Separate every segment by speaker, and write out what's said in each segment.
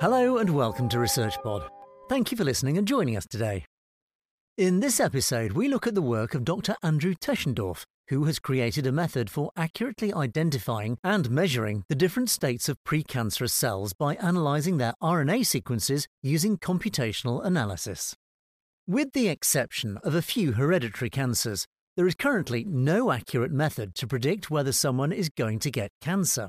Speaker 1: Hello and welcome to ResearchPod. Thank you for listening and joining us today. In this episode, we look at the work of Dr. Andrew Teschendorff, who has created a method for accurately identifying and measuring the different states of precancerous cells by analysing their RNA sequences using computational analysis. With the exception of a few hereditary cancers, there is currently no accurate method to predict whether someone is going to get cancer.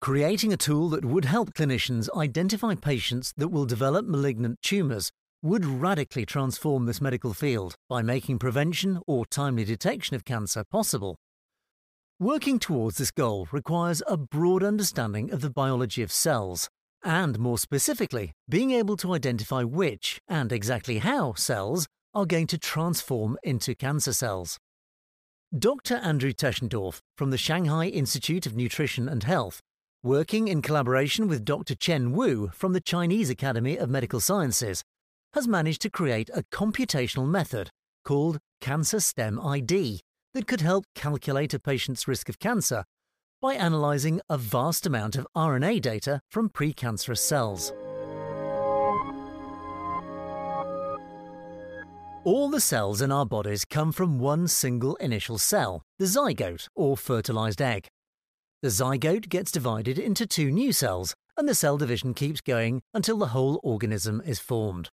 Speaker 1: Creating a tool that would help clinicians identify patients that will develop malignant tumours would radically transform this medical field by making prevention or timely detection of cancer possible. Working towards this goal requires a broad understanding of the biology of cells, and more specifically, being able to identify which and exactly how cells are going to transform into cancer cells. Dr. Andrew Teschendorff from the Shanghai Institute of Nutrition and Health, working in collaboration with Dr. Chen Wu from the Chinese Academy of Medical Sciences, has managed to create a computational method called CancerStemID that could help calculate a patient's risk of cancer by analysing a vast amount of RNA data from precancerous cells. All the cells in our bodies come from one single initial cell, the zygote or fertilised egg. The zygote gets divided into two new cells, and the cell division keeps going until the whole organism is formed.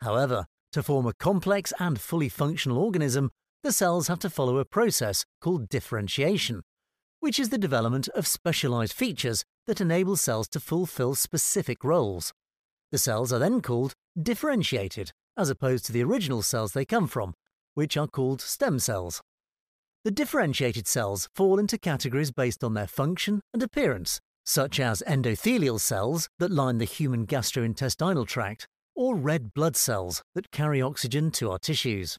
Speaker 1: However, to form a complex and fully functional organism, the cells have to follow a process called differentiation, which is the development of specialized features that enable cells to fulfill specific roles. The cells are then called differentiated, as opposed to the original cells they come from, which are called stem cells. The differentiated cells fall into categories based on their function and appearance, such as endothelial cells that line the human gastrointestinal tract or red blood cells that carry oxygen to our tissues.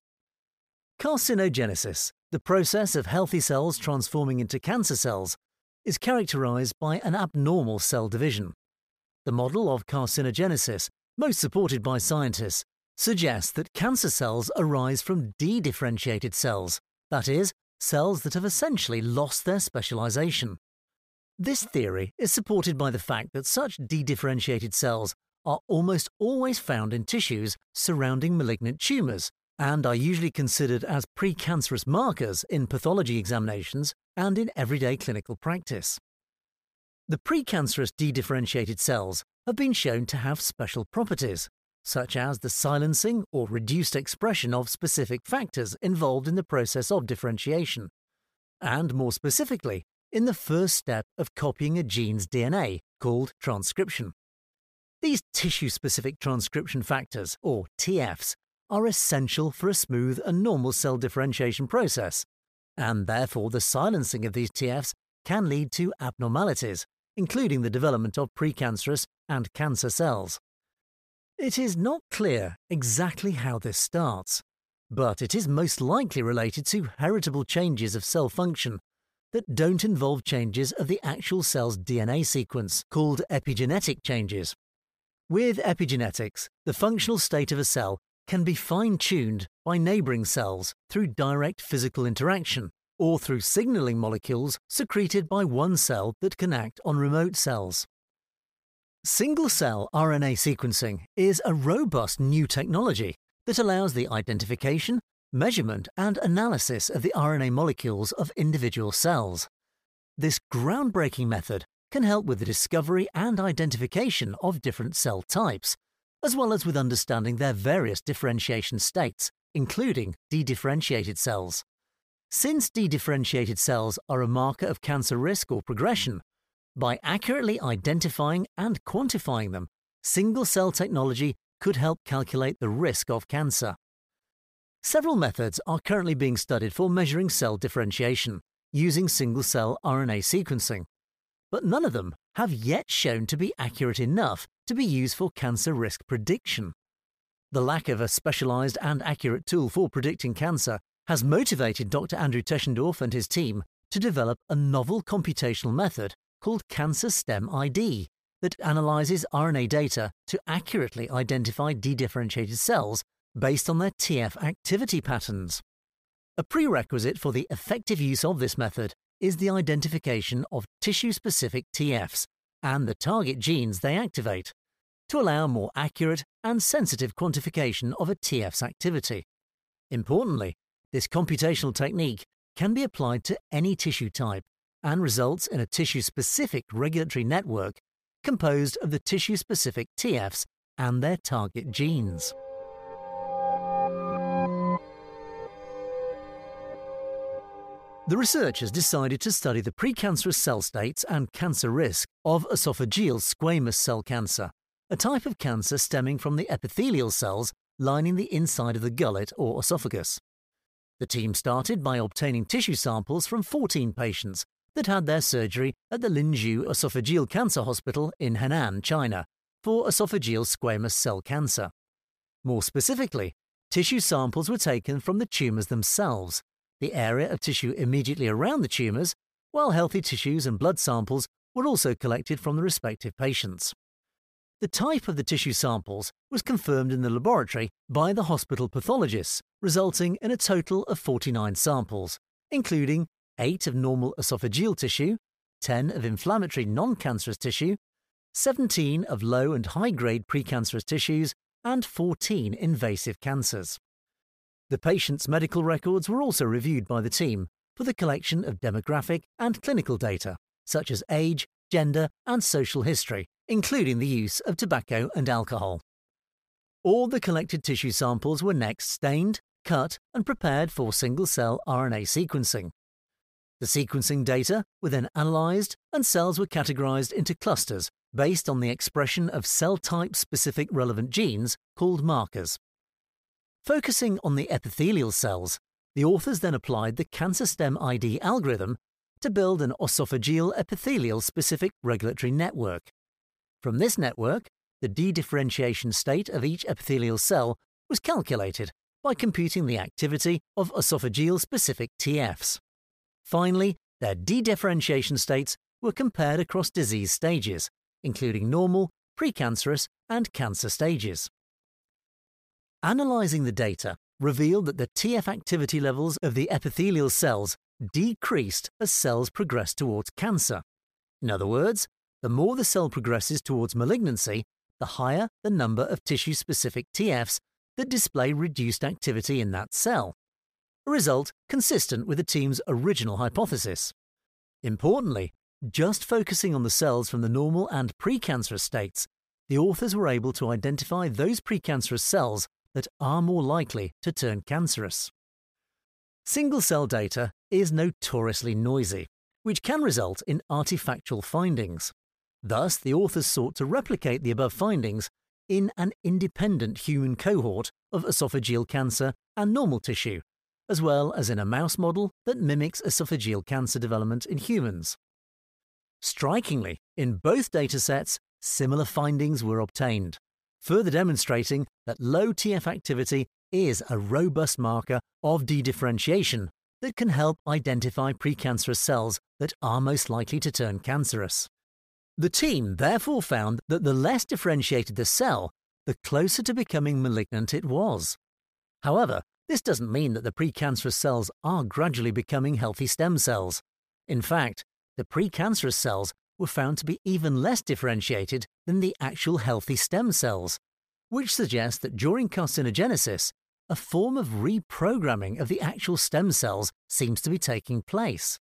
Speaker 1: Carcinogenesis, the process of healthy cells transforming into cancer cells, is characterized by an abnormal cell division. The model of carcinogenesis, most supported by scientists, suggests that cancer cells arise from de-differentiated cells, that is, cells that have essentially lost their specialization. This theory is supported by the fact that such de-differentiated cells are almost always found in tissues surrounding malignant tumours and are usually considered as precancerous markers in pathology examinations and in everyday clinical practice. The precancerous dedifferentiated cells have been shown to have special properties, such as the silencing or reduced expression of specific factors involved in the process of differentiation, and more specifically, in the first step of copying a gene's DNA, called transcription. These tissue specific transcription factors, or TFs, are essential for a smooth and normal cell differentiation process, and therefore the silencing of these TFs can lead to abnormalities, including the development of precancerous and cancer cells. It is not clear exactly how this starts, but it is most likely related to heritable changes of cell function that don't involve changes of the actual cell's DNA sequence, called epigenetic changes. With epigenetics, the functional state of a cell can be fine tuned by neighbouring cells through direct physical interaction or through signalling molecules secreted by one cell that can act on remote cells. Single cell RNA sequencing is a robust new technology that allows the identification, measurement, and analysis of the RNA molecules of individual cells. This groundbreaking method can help with the discovery and identification of different cell types, as well as with understanding their various differentiation states, including dedifferentiated cells. Since dedifferentiated cells are a marker of cancer risk or progression, by accurately identifying and quantifying them, single cell technology could help calculate the risk of cancer. Several methods are currently being studied for measuring cell differentiation using single cell RNA sequencing but none of them have yet shown to be accurate enough to be used for cancer risk prediction. The lack of a specialized and accurate tool for predicting cancer has motivated Dr. Andrew Teschendorff and his team to develop a novel computational method called CancerStemID that analyzes RNA data to accurately identify dedifferentiated cells based on their TF activity patterns. A prerequisite for the effective use of this method is the identification of tissue specific TFs and the target genes they activate. to allow more accurate and sensitive quantification of a TF's activity. Importantly, this computational technique can be applied to any tissue type and results in a tissue specific regulatory network composed of the tissue specific TFs and their target genes. The researchers decided to study the precancerous cell states and cancer risk of esophageal squamous cell cancer, a type of cancer stemming from the epithelial cells lining the inside of the gullet or esophagus. The team started by obtaining tissue samples from 14 patients that had their surgery at the Linzhou Esophageal Cancer Hospital in Henan, China, for esophageal squamous cell cancer. More specifically, tissue samples were taken from the tumours themselves, the area of tissue immediately around the tumours, while healthy tissues and blood samples were also collected from the respective patients. The type of the tissue samples was confirmed in the laboratory by the hospital pathologists, resulting in a total of 49 samples, including 8 of normal esophageal tissue, 10 of inflammatory non cancerous tissue, 17 of low and high grade precancerous tissues, and 14 invasive cancers. The patient's medical records were also reviewed by the team for the collection of demographic and clinical data, such as age, gender, and social history, including the use of tobacco and alcohol. All the collected tissue samples were next stained, cut, and prepared for single cell RNA sequencing. The sequencing data were then analysed, and cells were categorised into clusters based on the expression of cell type specific relevant genes called markers. Focusing on the epithelial cells, the authors then applied the CancerStemID algorithm to build an esophageal epithelial specific regulatory network. From this network, the dedifferentiation state of each epithelial cell was calculated by computing the activity of esophageal specific TFs. Finally, their dedifferentiation states were compared across disease stages, including normal, precancerous, and cancer stages. Analysing the data revealed that the TF activity levels of the epithelial cells decreased as cells progressed towards cancer. In other words, the more the cell progresses towards malignancy, the higher the number of tissue specific TFs that display reduced activity in that cell. A result consistent with the team's original hypothesis. Importantly, just focusing on the cells from the normal and precancerous states, the authors were able to identify those precancerous cells that are more likely to turn cancerous. Single cell data is notoriously noisy, which can result in artifactual findings. Thus, the authors sought to replicate the above findings in an independent human cohort of esophageal cancer and normal tissue, as well as in a mouse model that mimics esophageal cancer development in humans. Strikingly, in both datasets, similar findings were obtained further demonstrating that low TF activity is a robust marker of dedifferentiation that can help identify precancerous cells that are most likely to turn cancerous. The team therefore found that the less differentiated the cell, the closer to becoming malignant it was. However, this doesn't mean that the precancerous cells are gradually becoming healthy stem cells. In fact, the precancerous cells were found to be even less differentiated than the actual healthy stem cells, which suggests that during carcinogenesis, a form of reprogramming of the actual stem cells seems to be taking place.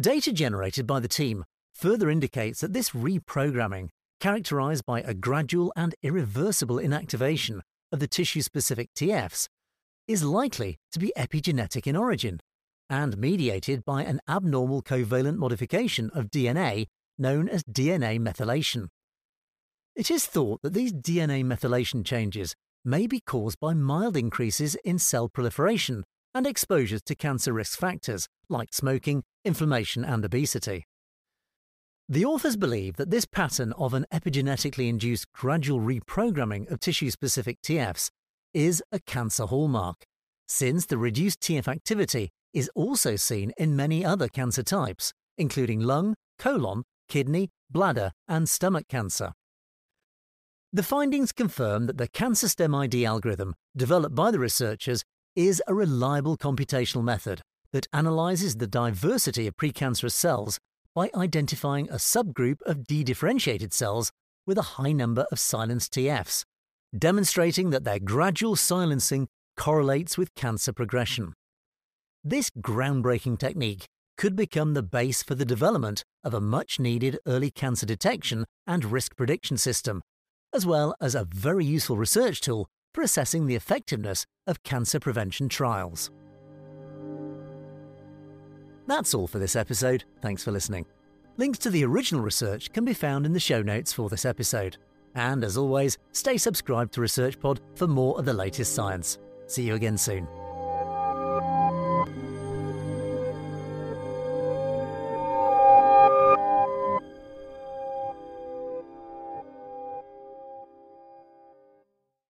Speaker 1: Data generated by the team further indicates that this reprogramming, characterized by a gradual and irreversible inactivation of the tissue specific TFs, is likely to be epigenetic in origin and mediated by an abnormal covalent modification of DNA known as DNA methylation. It is thought that these DNA methylation changes may be caused by mild increases in cell proliferation and exposures to cancer risk factors like smoking, inflammation, and obesity. The authors believe that this pattern of an epigenetically induced gradual reprogramming of tissue specific TFs is a cancer hallmark, since the reduced TF activity is also seen in many other cancer types, including lung, colon, kidney, bladder, and stomach cancer. The findings confirm that the CancerStemID algorithm, developed by the researchers, is a reliable computational method that analyzes the diversity of precancerous cells by identifying a subgroup of dedifferentiated cells with a high number of silenced TFs, demonstrating that their gradual silencing correlates with cancer progression. This groundbreaking technique could become the base for the development of a much needed early cancer detection and risk prediction system, as well as a very useful research tool for assessing the effectiveness of cancer prevention trials. That's all for this episode. Thanks for listening. Links to the original research can be found in the show notes for this episode. And as always, stay subscribed to ResearchPod for more of the latest science. See you again soon.